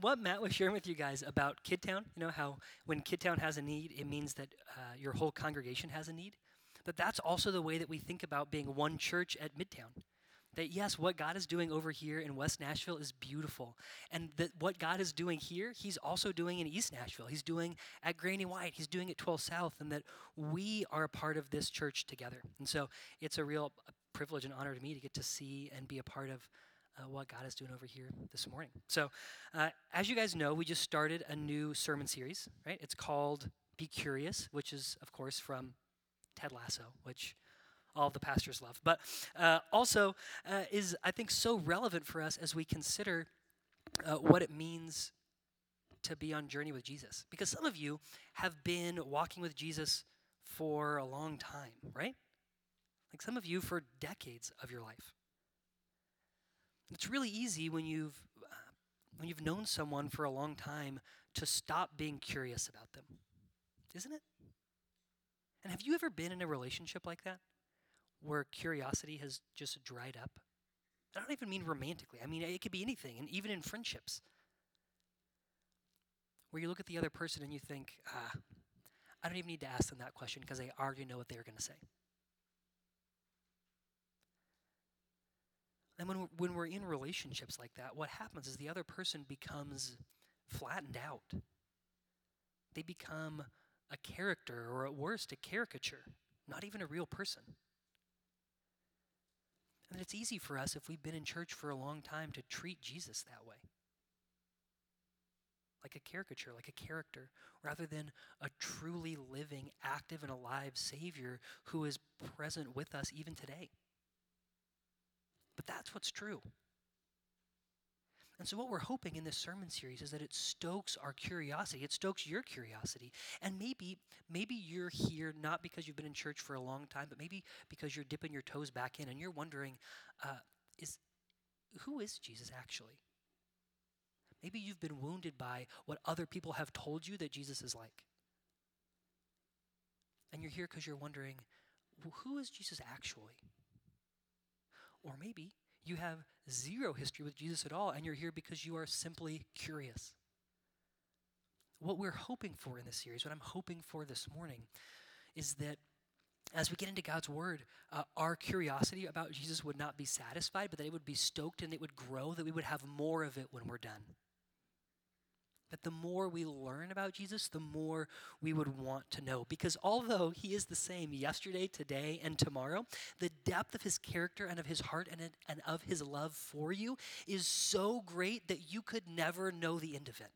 what Matt was sharing with you guys about Kidtown, you know how when Kidtown has a need, it means that uh, your whole congregation has a need. But that's also the way that we think about being one church at Midtown. That yes, what God is doing over here in West Nashville is beautiful. And that what God is doing here, He's also doing in East Nashville. He's doing at Granny White, He's doing at 12 South, and that we are a part of this church together. And so it's a real privilege and honor to me to get to see and be a part of uh, what God is doing over here this morning. So, uh, as you guys know, we just started a new sermon series, right? It's called Be Curious, which is, of course, from Ted Lasso, which all of the pastors love, but uh, also uh, is, I think, so relevant for us as we consider uh, what it means to be on journey with Jesus. Because some of you have been walking with Jesus for a long time, right? Like some of you for decades of your life. It's really easy when you've uh, when you've known someone for a long time to stop being curious about them. Isn't it? And have you ever been in a relationship like that where curiosity has just dried up? I don't even mean romantically. I mean it could be anything and even in friendships. Where you look at the other person and you think, "Ah, I don't even need to ask them that question because I already know what they're going to say." And when we're, when we're in relationships like that, what happens is the other person becomes flattened out. They become a character, or at worst, a caricature, not even a real person. And it's easy for us, if we've been in church for a long time, to treat Jesus that way like a caricature, like a character, rather than a truly living, active, and alive Savior who is present with us even today. But that's what's true. And so, what we're hoping in this sermon series is that it stokes our curiosity. It stokes your curiosity. And maybe, maybe you're here not because you've been in church for a long time, but maybe because you're dipping your toes back in and you're wondering, uh, is who is Jesus actually? Maybe you've been wounded by what other people have told you that Jesus is like. And you're here because you're wondering, well, who is Jesus actually? Or maybe you have zero history with Jesus at all and you're here because you are simply curious. What we're hoping for in this series, what I'm hoping for this morning, is that as we get into God's Word, uh, our curiosity about Jesus would not be satisfied, but that it would be stoked and it would grow, that we would have more of it when we're done. That the more we learn about Jesus, the more we would want to know. Because although he is the same yesterday, today, and tomorrow, the depth of his character and of his heart and, and of his love for you is so great that you could never know the end of it.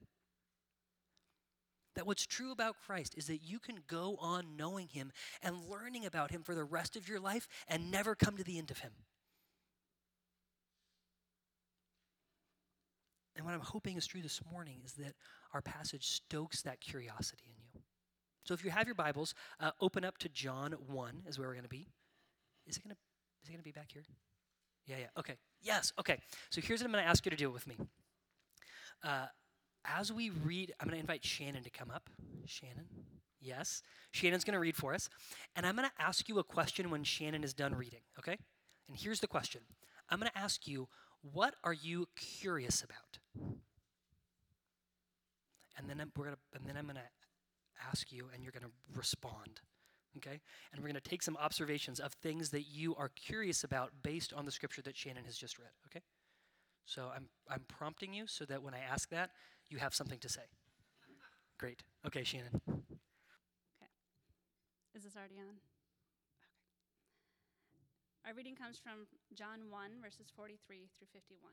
That what's true about Christ is that you can go on knowing him and learning about him for the rest of your life and never come to the end of him. And what I'm hoping is true this morning is that our passage stokes that curiosity in you. So if you have your Bibles, uh, open up to John 1 is where we're going to be. Is it going to is it going to be back here? Yeah, yeah. Okay. Yes. Okay. So here's what I'm going to ask you to do with me. Uh, as we read, I'm going to invite Shannon to come up. Shannon? Yes. Shannon's going to read for us. And I'm going to ask you a question when Shannon is done reading, okay? And here's the question I'm going to ask you, what are you curious about? And then I'm, we're gonna, and then I'm going to ask you, and you're going to respond. Okay? And we're going to take some observations of things that you are curious about based on the scripture that Shannon has just read. Okay? So I'm, I'm prompting you so that when I ask that, you have something to say. Great. Okay, Shannon. Okay. Is this already on? Okay. Our reading comes from John 1, verses 43 through 51.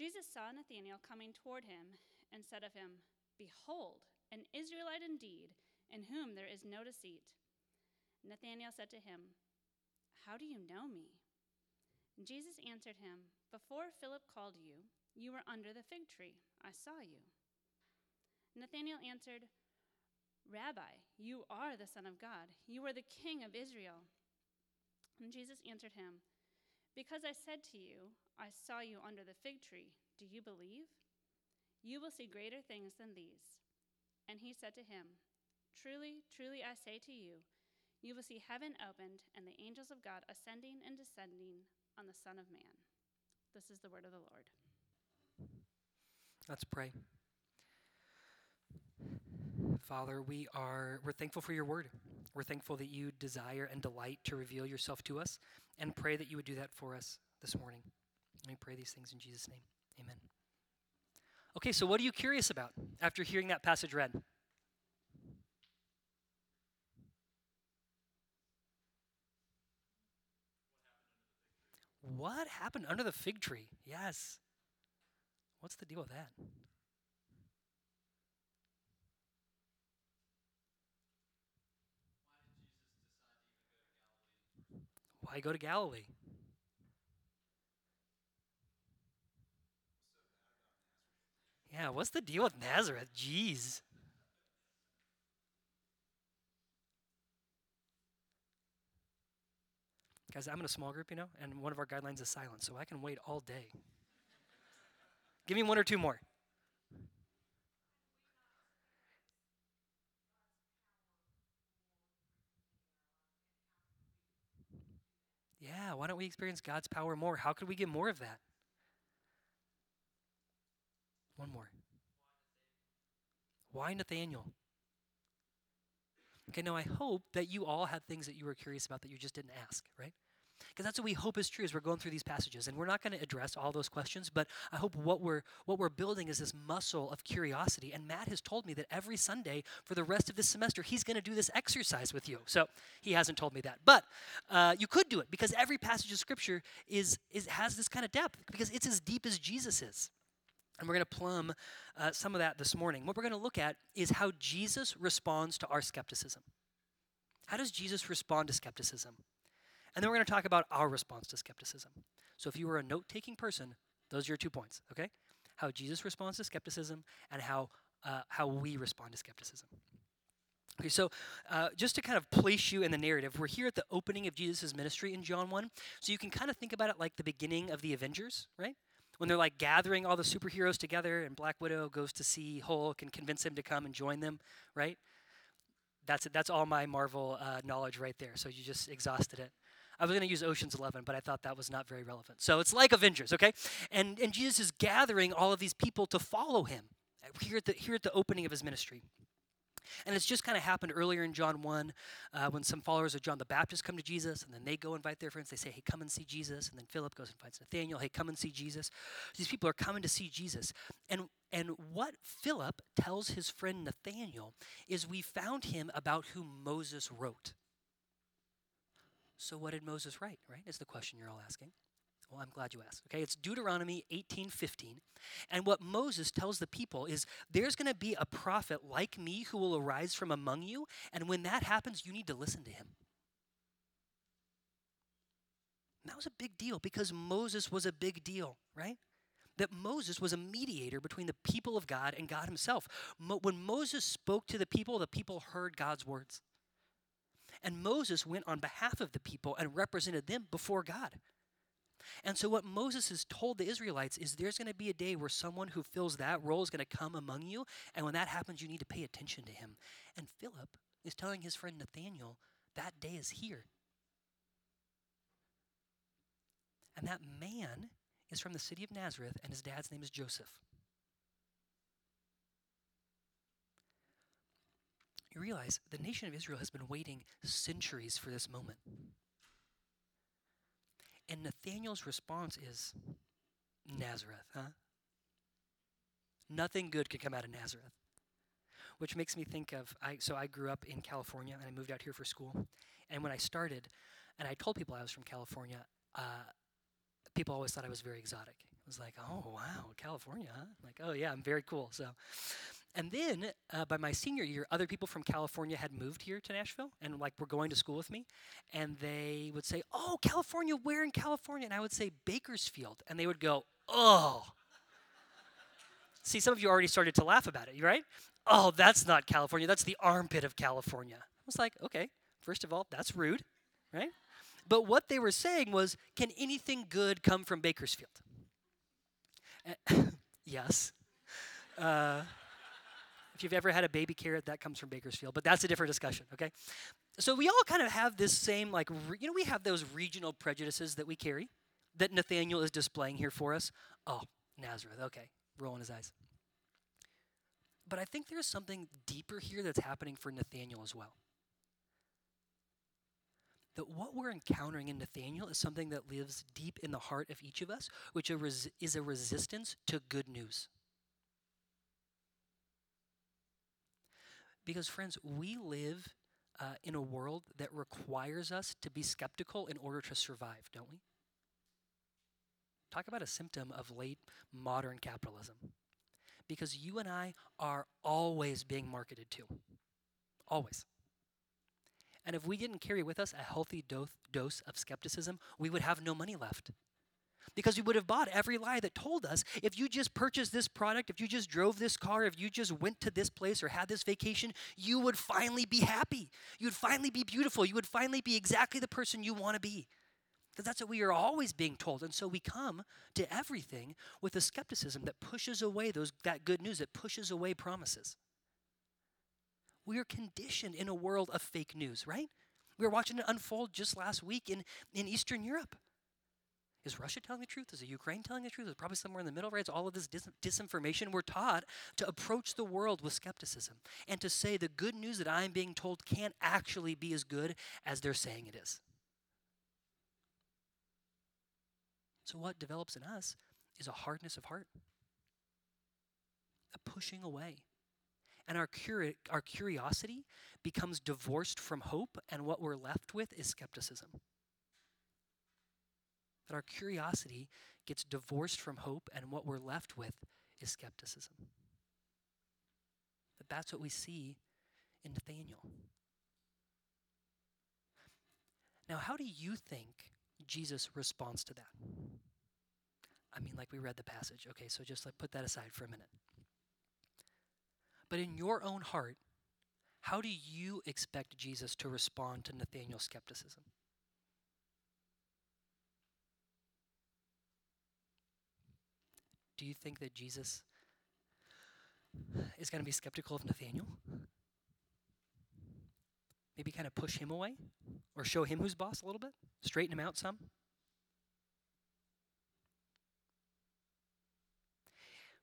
Jesus saw Nathanael coming toward him and said of him, Behold, an Israelite indeed, in whom there is no deceit. Nathanael said to him, How do you know me? And Jesus answered him, Before Philip called you, You were under the fig tree. I saw you. Nathanael answered, Rabbi, you are the Son of God. You are the King of Israel. And Jesus answered him, Because I said to you, I saw you under the fig tree, do you believe? You will see greater things than these. And he said to him, Truly, truly, I say to you, you will see heaven opened and the angels of God ascending and descending on the Son of Man. This is the word of the Lord. Let's pray. Father, we are we're thankful for your word. We're thankful that you desire and delight to reveal yourself to us and pray that you would do that for us this morning. we pray these things in Jesus' name. Amen. Okay, so what are you curious about after hearing that passage read? What happened under the fig tree? Yes. What's the deal with that? Why go to Galilee? Yeah, what's the deal with Nazareth? Jeez. Guys, I'm in a small group, you know, and one of our guidelines is silence, so I can wait all day. Give me one or two more. Yeah, why don't we experience God's power more? How could we get more of that? One more. Why Nathaniel? Okay, now I hope that you all had things that you were curious about that you just didn't ask, right? Because that's what we hope is true as we're going through these passages. And we're not going to address all those questions, but I hope what we're what we're building is this muscle of curiosity. And Matt has told me that every Sunday for the rest of this semester, he's going to do this exercise with you. So he hasn't told me that, but uh, you could do it because every passage of Scripture is is has this kind of depth because it's as deep as Jesus is. And we're going to plumb uh, some of that this morning. What we're going to look at is how Jesus responds to our skepticism. How does Jesus respond to skepticism? And then we're going to talk about our response to skepticism. So if you were a note taking person, those are your two points, okay? How Jesus responds to skepticism and how, uh, how we respond to skepticism. Okay, so uh, just to kind of place you in the narrative, we're here at the opening of Jesus' ministry in John 1. So you can kind of think about it like the beginning of the Avengers, right? when they're like gathering all the superheroes together and Black Widow goes to see Hulk and convince him to come and join them, right? That's it. That's all my Marvel uh, knowledge right there. So you just exhausted it. I was going to use Ocean's 11, but I thought that was not very relevant. So it's like Avengers, okay? And and Jesus is gathering all of these people to follow him here at the here at the opening of his ministry. And it's just kind of happened earlier in John 1 uh, when some followers of John the Baptist come to Jesus and then they go invite their friends. They say, hey, come and see Jesus. And then Philip goes and finds Nathaniel. Hey, come and see Jesus. These people are coming to see Jesus. And, and what Philip tells his friend Nathaniel is we found him about whom Moses wrote. So what did Moses write, right? Is the question you're all asking. Well, I'm glad you asked. Okay, it's Deuteronomy 18:15. And what Moses tells the people is there's going to be a prophet like me who will arise from among you, and when that happens, you need to listen to him. And that was a big deal because Moses was a big deal, right? That Moses was a mediator between the people of God and God himself. Mo- when Moses spoke to the people, the people heard God's words. And Moses went on behalf of the people and represented them before God. And so, what Moses has told the Israelites is there's going to be a day where someone who fills that role is going to come among you. And when that happens, you need to pay attention to him. And Philip is telling his friend Nathaniel that day is here. And that man is from the city of Nazareth, and his dad's name is Joseph. You realize the nation of Israel has been waiting centuries for this moment. And Nathaniel's response is Nazareth, huh? Nothing good could come out of Nazareth. Which makes me think of I so I grew up in California and I moved out here for school. And when I started, and I told people I was from California, uh, people always thought I was very exotic. It was like, oh wow, California, huh? Like, oh yeah, I'm very cool. So and then uh, by my senior year, other people from California had moved here to Nashville and like were going to school with me. And they would say, Oh, California, where in California? And I would say Bakersfield. And they would go, Oh. See, some of you already started to laugh about it, right? Oh, that's not California. That's the armpit of California. I was like, okay, first of all, that's rude, right? But what they were saying was, can anything good come from Bakersfield? Uh, yes. Uh, if you've ever had a baby carrot, that comes from Bakersfield, but that's a different discussion, okay? So we all kind of have this same, like, re- you know, we have those regional prejudices that we carry that Nathaniel is displaying here for us. Oh, Nazareth, okay, rolling his eyes. But I think there's something deeper here that's happening for Nathaniel as well. That what we're encountering in Nathaniel is something that lives deep in the heart of each of us, which is a resistance to good news. Because, friends, we live uh, in a world that requires us to be skeptical in order to survive, don't we? Talk about a symptom of late modern capitalism. Because you and I are always being marketed to. Always. And if we didn't carry with us a healthy do- dose of skepticism, we would have no money left because we would have bought every lie that told us if you just purchased this product, if you just drove this car, if you just went to this place or had this vacation, you would finally be happy. You would finally be beautiful. You would finally be exactly the person you want to be. Because that's what we are always being told. And so we come to everything with a skepticism that pushes away those, that good news, that pushes away promises. We are conditioned in a world of fake news, right? We were watching it unfold just last week in, in Eastern Europe. Is Russia telling the truth? Is Ukraine telling the truth? Is probably somewhere in the middle, right? It's all of this dis- disinformation. We're taught to approach the world with skepticism and to say the good news that I'm being told can't actually be as good as they're saying it is. So, what develops in us is a hardness of heart, a pushing away. And our, curi- our curiosity becomes divorced from hope, and what we're left with is skepticism that our curiosity gets divorced from hope, and what we're left with is skepticism. But that's what we see in Nathaniel. Now, how do you think Jesus responds to that? I mean, like we read the passage. Okay, so just like put that aside for a minute. But in your own heart, how do you expect Jesus to respond to Nathaniel's skepticism? Do you think that Jesus is going to be skeptical of Nathaniel? Maybe kind of push him away? Or show him who's boss a little bit? Straighten him out some?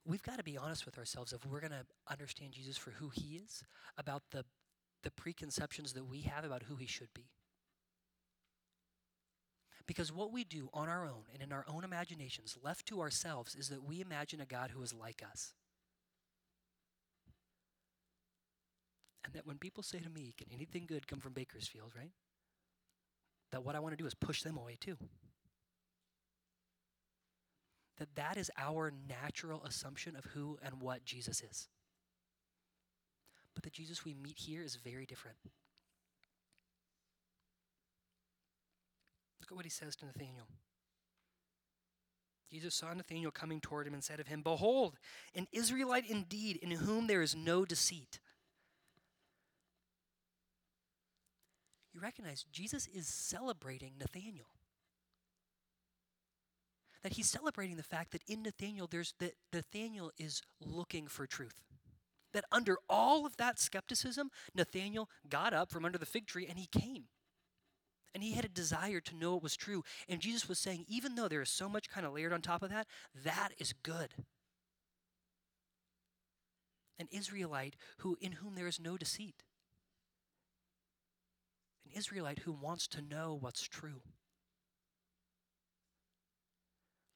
We've got to be honest with ourselves if we're going to understand Jesus for who he is, about the, the preconceptions that we have about who he should be. Because what we do on our own and in our own imaginations, left to ourselves, is that we imagine a God who is like us. And that when people say to me, Can anything good come from Bakersfield, right? That what I want to do is push them away too. That that is our natural assumption of who and what Jesus is. But the Jesus we meet here is very different. Look at what he says to Nathanael. Jesus saw Nathanael coming toward him and said of him, Behold, an Israelite indeed, in whom there is no deceit. You recognize Jesus is celebrating Nathanael. That he's celebrating the fact that in Nathanael, there's that Nathanael is looking for truth. That under all of that skepticism, Nathanael got up from under the fig tree and he came. And he had a desire to know it was true. And Jesus was saying, even though there is so much kind of layered on top of that, that is good. An Israelite who in whom there is no deceit. An Israelite who wants to know what's true.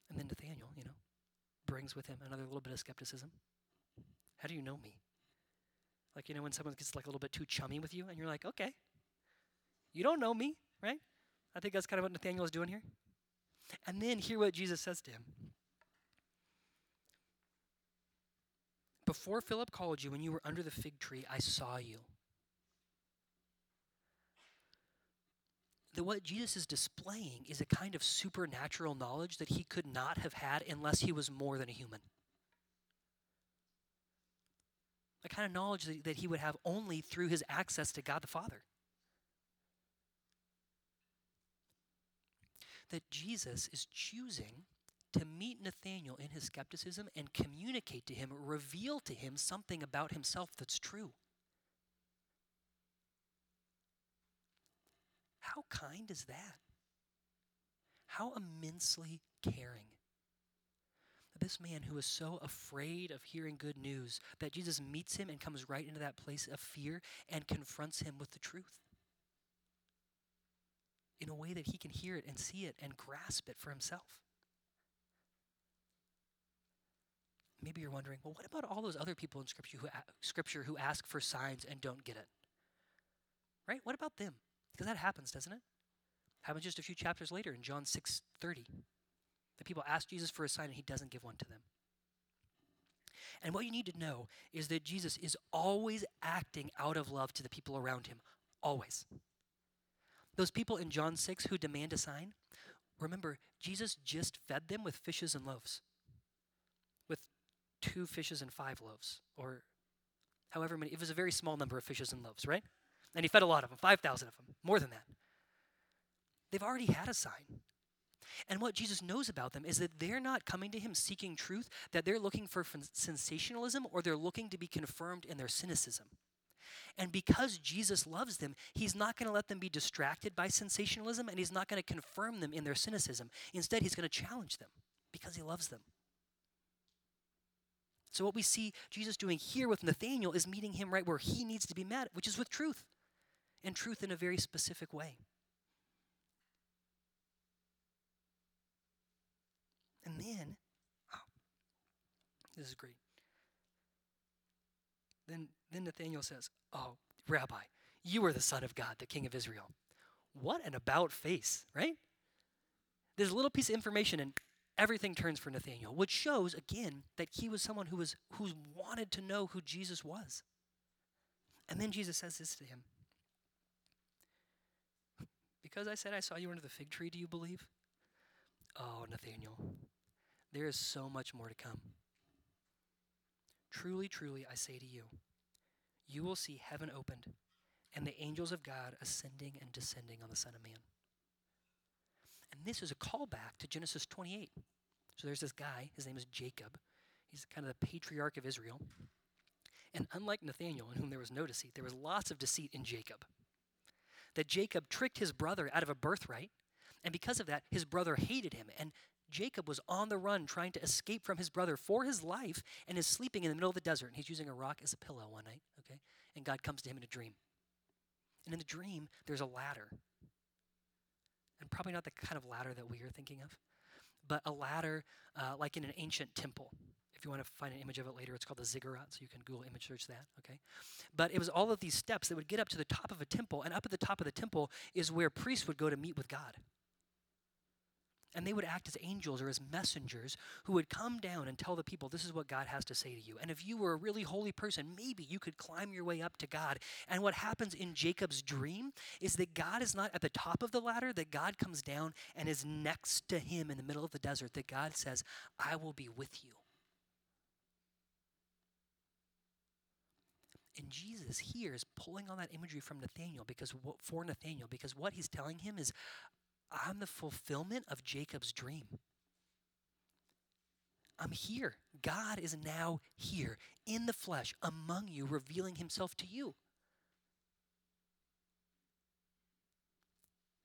And then Nathaniel, you know, brings with him another little bit of skepticism. How do you know me? Like, you know, when someone gets like a little bit too chummy with you, and you're like, okay, you don't know me right? I think that's kind of what Nathaniel is doing here. And then hear what Jesus says to him. Before Philip called you, when you were under the fig tree, I saw you. That what Jesus is displaying is a kind of supernatural knowledge that he could not have had unless he was more than a human. a kind of knowledge that, that he would have only through his access to God the Father. That Jesus is choosing to meet Nathanael in his skepticism and communicate to him, reveal to him something about himself that's true. How kind is that? How immensely caring. This man who is so afraid of hearing good news that Jesus meets him and comes right into that place of fear and confronts him with the truth in a way that he can hear it and see it and grasp it for himself. Maybe you're wondering, well, what about all those other people in Scripture who, Scripture who ask for signs and don't get it? Right? What about them? Because that happens, doesn't it? Happens just a few chapters later in John 6:30. The people ask Jesus for a sign and he doesn't give one to them. And what you need to know is that Jesus is always acting out of love to the people around him. Always. Those people in John 6 who demand a sign, remember, Jesus just fed them with fishes and loaves. With two fishes and five loaves, or however many. It was a very small number of fishes and loaves, right? And he fed a lot of them, 5,000 of them, more than that. They've already had a sign. And what Jesus knows about them is that they're not coming to him seeking truth, that they're looking for f- sensationalism or they're looking to be confirmed in their cynicism. And because Jesus loves them, he's not going to let them be distracted by sensationalism and he's not going to confirm them in their cynicism. Instead, he's going to challenge them because he loves them. So, what we see Jesus doing here with Nathanael is meeting him right where he needs to be met, which is with truth, and truth in a very specific way. And then, oh, this is great. Then, then Nathanael says, Oh, Rabbi, you are the Son of God, the King of Israel. What an about face, right? There's a little piece of information and everything turns for Nathanael, which shows again that he was someone who was who wanted to know who Jesus was. And then Jesus says this to him. Because I said I saw you under the fig tree, do you believe? Oh, Nathanael, there is so much more to come. Truly, truly, I say to you, you will see heaven opened and the angels of God ascending and descending on the Son of Man. And this is a callback to Genesis 28. So there's this guy, his name is Jacob. He's kind of the patriarch of Israel. And unlike Nathanael, in whom there was no deceit, there was lots of deceit in Jacob. That Jacob tricked his brother out of a birthright, and because of that, his brother hated him. And Jacob was on the run trying to escape from his brother for his life and is sleeping in the middle of the desert. And he's using a rock as a pillow one night, okay? And God comes to him in a dream. And in the dream, there's a ladder. And probably not the kind of ladder that we are thinking of, but a ladder uh, like in an ancient temple. If you want to find an image of it later, it's called the ziggurat, so you can Google image search that, okay? But it was all of these steps that would get up to the top of a temple, and up at the top of the temple is where priests would go to meet with God. And they would act as angels or as messengers who would come down and tell the people, this is what God has to say to you. And if you were a really holy person, maybe you could climb your way up to God. And what happens in Jacob's dream is that God is not at the top of the ladder, that God comes down and is next to him in the middle of the desert, that God says, I will be with you. And Jesus here is pulling on that imagery from Nathaniel because for Nathaniel because what he's telling him is I'm the fulfillment of Jacob's dream. I'm here. God is now here in the flesh among you, revealing himself to you.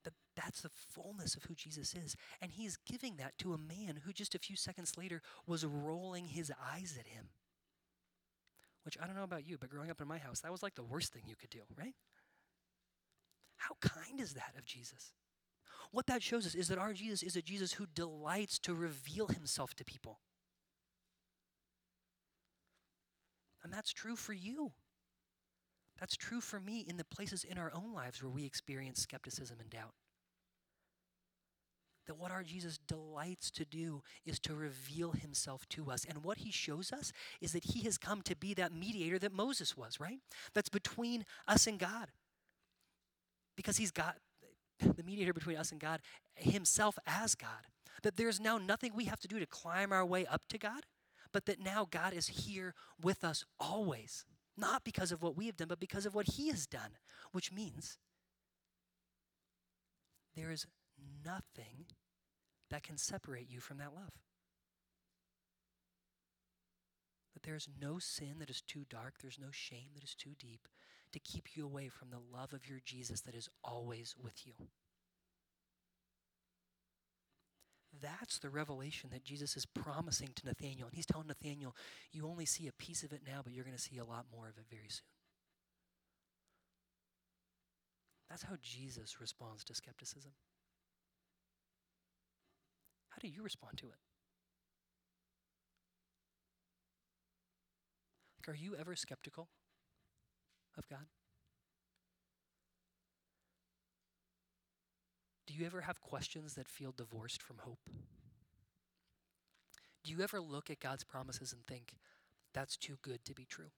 That, that's the fullness of who Jesus is. And he's giving that to a man who just a few seconds later was rolling his eyes at him. Which I don't know about you, but growing up in my house, that was like the worst thing you could do, right? How kind is that of Jesus? What that shows us is that our Jesus is a Jesus who delights to reveal himself to people. And that's true for you. That's true for me in the places in our own lives where we experience skepticism and doubt. That what our Jesus delights to do is to reveal himself to us. And what he shows us is that he has come to be that mediator that Moses was, right? That's between us and God. Because he's got the mediator between us and God, himself as God. That there's now nothing we have to do to climb our way up to God, but that now God is here with us always. Not because of what we have done, but because of what he has done, which means there is nothing that can separate you from that love. That there is no sin that is too dark, there's no shame that is too deep to keep you away from the love of your Jesus that is always with you. That's the revelation that Jesus is promising to Nathanael. And he's telling Nathanael, you only see a piece of it now, but you're going to see a lot more of it very soon. That's how Jesus responds to skepticism. How do you respond to it? Like, are you ever skeptical of God? Do you ever have questions that feel divorced from hope? Do you ever look at God's promises and think, that's too good to be true?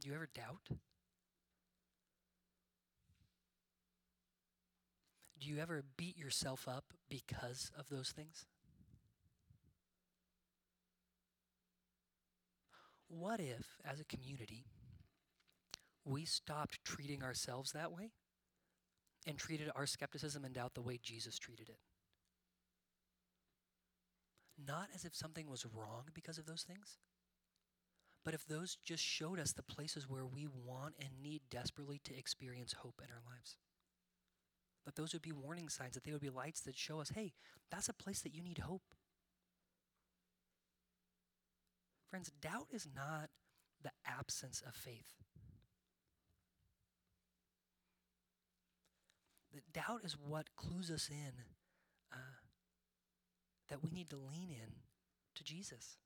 Do you ever doubt? Do you ever beat yourself up because of those things? What if, as a community, we stopped treating ourselves that way and treated our skepticism and doubt the way Jesus treated it? Not as if something was wrong because of those things, but if those just showed us the places where we want and need desperately to experience hope in our lives. That those would be warning signs, that they would be lights that show us, hey, that's a place that you need hope. Friends, doubt is not the absence of faith. The doubt is what clues us in uh, that we need to lean in to Jesus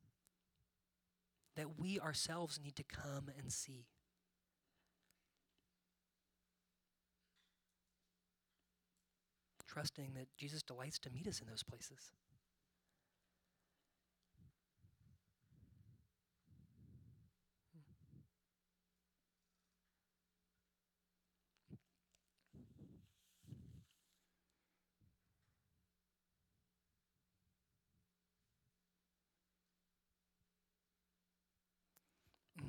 that we ourselves need to come and see. Trusting that Jesus delights to meet us in those places.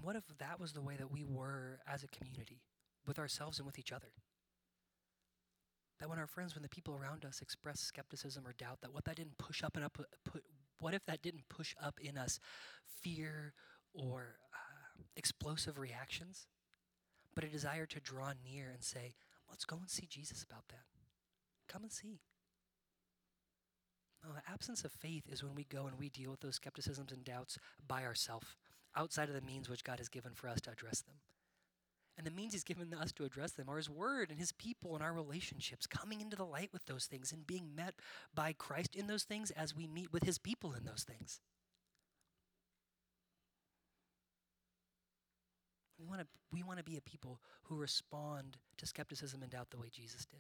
What if that was the way that we were as a community, with ourselves and with each other? That when our friends, when the people around us express skepticism or doubt, that what that didn't push up and up, put, what if that didn't push up in us fear or uh, explosive reactions, but a desire to draw near and say, let's go and see Jesus about that. Come and see. The absence of faith is when we go and we deal with those skepticisms and doubts by ourselves outside of the means which God has given for us to address them. And the means He's given us to address them are His Word and His people and our relationships, coming into the light with those things and being met by Christ in those things as we meet with His people in those things. We want to we want to be a people who respond to skepticism and doubt the way Jesus did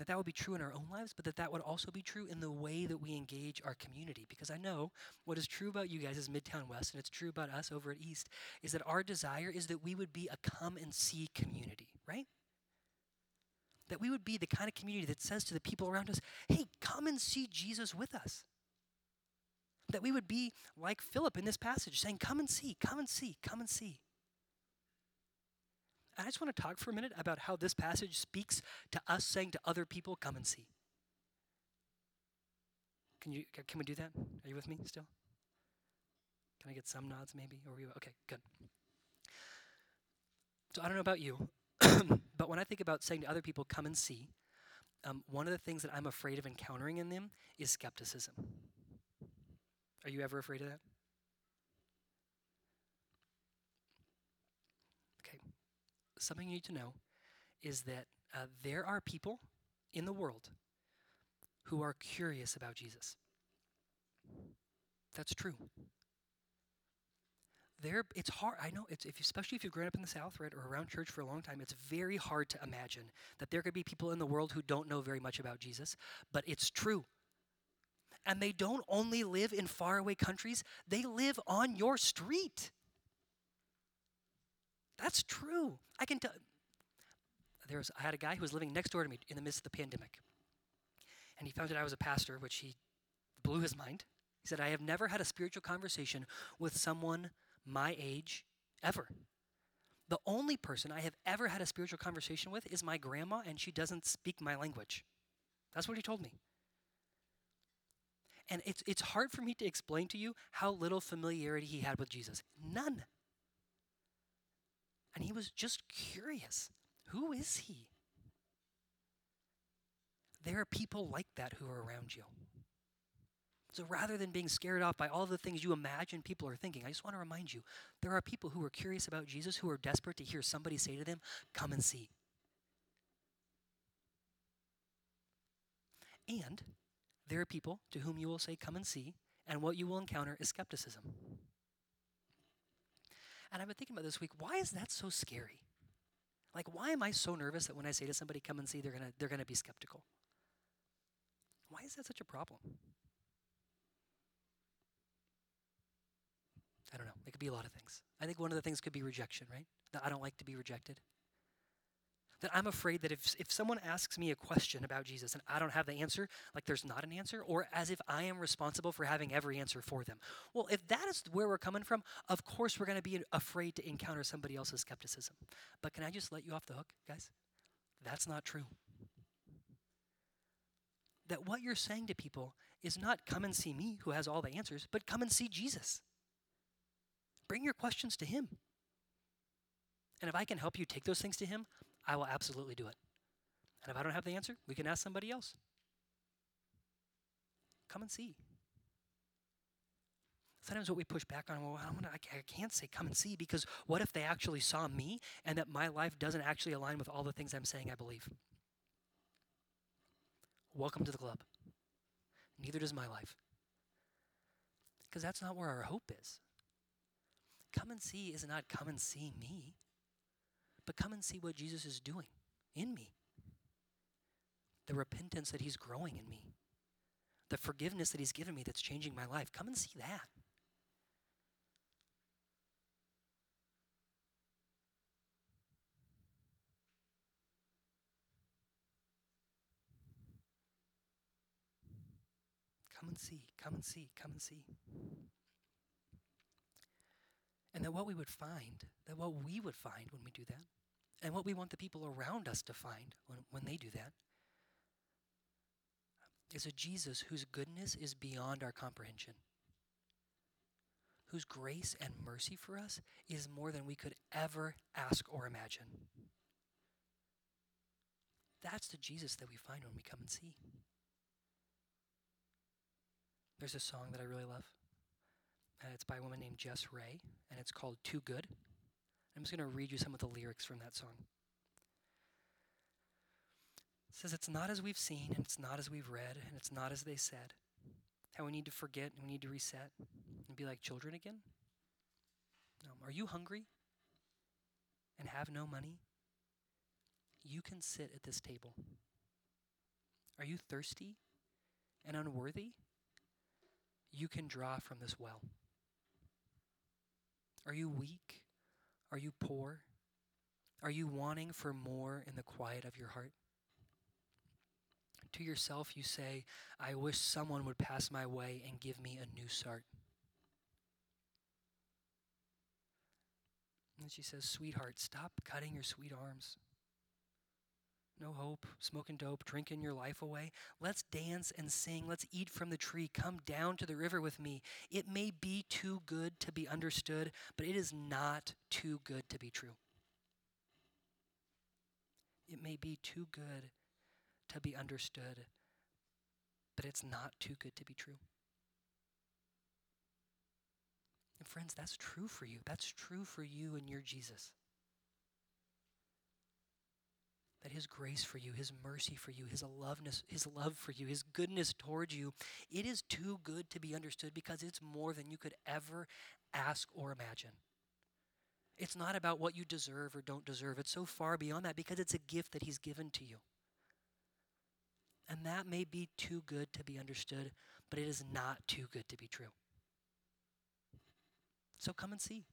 that that would be true in our own lives, but that that would also be true in the way that we engage our community. Because I know what is true about you guys as Midtown West, and it's true about us over at East, is that our desire is that we would be a come and see community, right? That we would be the kind of community that says to the people around us, hey, come and see Jesus with us. That we would be like Philip in this passage, saying, come and see, come and see, come and see. I just want to talk for a minute about how this passage speaks to us saying to other people, come and see. Can, you, can we do that? Are you with me still? Can I get some nods maybe? Or we, okay, good. So I don't know about you, but when I think about saying to other people, come and see, um, one of the things that I'm afraid of encountering in them is skepticism. Are you ever afraid of that? Something you need to know is that uh, there are people in the world who are curious about Jesus. That's true. There, it's hard. I know it's if, especially if you've grown up in the South, right, or around church for a long time. It's very hard to imagine that there could be people in the world who don't know very much about Jesus, but it's true. And they don't only live in faraway countries; they live on your street. That's true. I can tell. There was, I had a guy who was living next door to me in the midst of the pandemic. And he found out I was a pastor, which he blew his mind. He said, I have never had a spiritual conversation with someone my age ever. The only person I have ever had a spiritual conversation with is my grandma, and she doesn't speak my language. That's what he told me. And it's, it's hard for me to explain to you how little familiarity he had with Jesus. None. And he was just curious who is he? There are people like that who are around you. So rather than being scared off by all the things you imagine people are thinking, I just want to remind you there are people who are curious about Jesus who are desperate to hear somebody say to them, Come and see. And there are people to whom you will say, Come and see, and what you will encounter is skepticism. And I've been thinking about this week, why is that so scary? Like, why am I so nervous that when I say to somebody, Come and see, they're going to they're to be skeptical? Why is that such a problem? I don't know. It could be a lot of things. I think one of the things could be rejection, right? I don't like to be rejected. That I'm afraid that if, if someone asks me a question about Jesus and I don't have the answer, like there's not an answer, or as if I am responsible for having every answer for them. Well, if that is where we're coming from, of course we're going to be afraid to encounter somebody else's skepticism. But can I just let you off the hook, guys? That's not true. That what you're saying to people is not come and see me who has all the answers, but come and see Jesus. Bring your questions to Him. And if I can help you take those things to Him, I will absolutely do it. And if I don't have the answer, we can ask somebody else. Come and see. Sometimes what we push back on, well, I, I can't say come and see because what if they actually saw me and that my life doesn't actually align with all the things I'm saying I believe? Welcome to the club. Neither does my life. Because that's not where our hope is. Come and see is not come and see me, but come and see what Jesus is doing in me. The repentance that he's growing in me, the forgiveness that he's given me that's changing my life. Come and see that. Come and see, come and see, come and see. And that what we would find, that what we would find when we do that, and what we want the people around us to find when, when they do that, is a Jesus whose goodness is beyond our comprehension, whose grace and mercy for us is more than we could ever ask or imagine. That's the Jesus that we find when we come and see. There's a song that I really love. Uh, it's by a woman named Jess Ray, and it's called Too Good. I'm just going to read you some of the lyrics from that song. It says, It's not as we've seen, and it's not as we've read, and it's not as they said. How we need to forget and we need to reset and be like children again. No. Are you hungry and have no money? You can sit at this table. Are you thirsty and unworthy? You can draw from this well. Are you weak? Are you poor? Are you wanting for more in the quiet of your heart? To yourself, you say, I wish someone would pass my way and give me a new start. And she says, Sweetheart, stop cutting your sweet arms no hope, smoking dope, drinking your life away. Let's dance and sing. Let's eat from the tree. Come down to the river with me. It may be too good to be understood, but it is not too good to be true. It may be too good to be understood, but it's not too good to be true. And friends, that's true for you. That's true for you and your Jesus that his grace for you, his mercy for you, his loveness, his love for you, his goodness towards you, it is too good to be understood because it's more than you could ever ask or imagine. It's not about what you deserve or don't deserve. It's so far beyond that because it's a gift that he's given to you. And that may be too good to be understood, but it is not too good to be true. So come and see.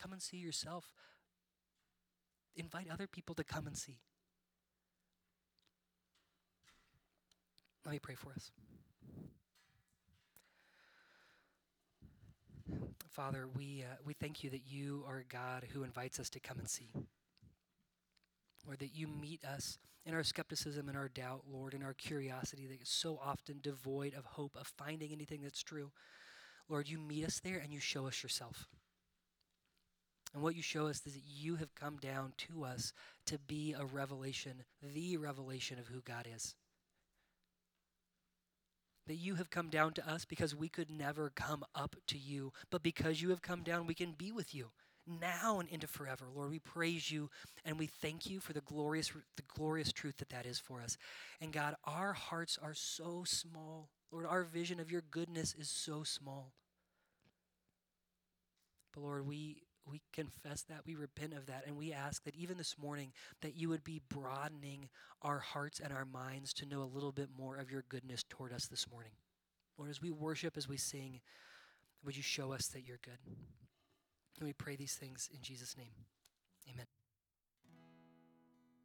Come and see yourself invite other people to come and see. Let me pray for us. Father, we, uh, we thank you that you are God who invites us to come and see. Lord, that you meet us in our skepticism and our doubt, Lord, in our curiosity that is so often devoid of hope of finding anything that's true. Lord, you meet us there and you show us yourself. And what you show us is that you have come down to us to be a revelation, the revelation of who God is. That you have come down to us because we could never come up to you, but because you have come down, we can be with you now and into forever. Lord, we praise you and we thank you for the glorious the glorious truth that that is for us. And God, our hearts are so small. Lord, our vision of your goodness is so small. But Lord, we we confess that, we repent of that, and we ask that even this morning that you would be broadening our hearts and our minds to know a little bit more of your goodness toward us this morning. Lord, as we worship, as we sing, would you show us that you're good? And we pray these things in Jesus' name. Amen.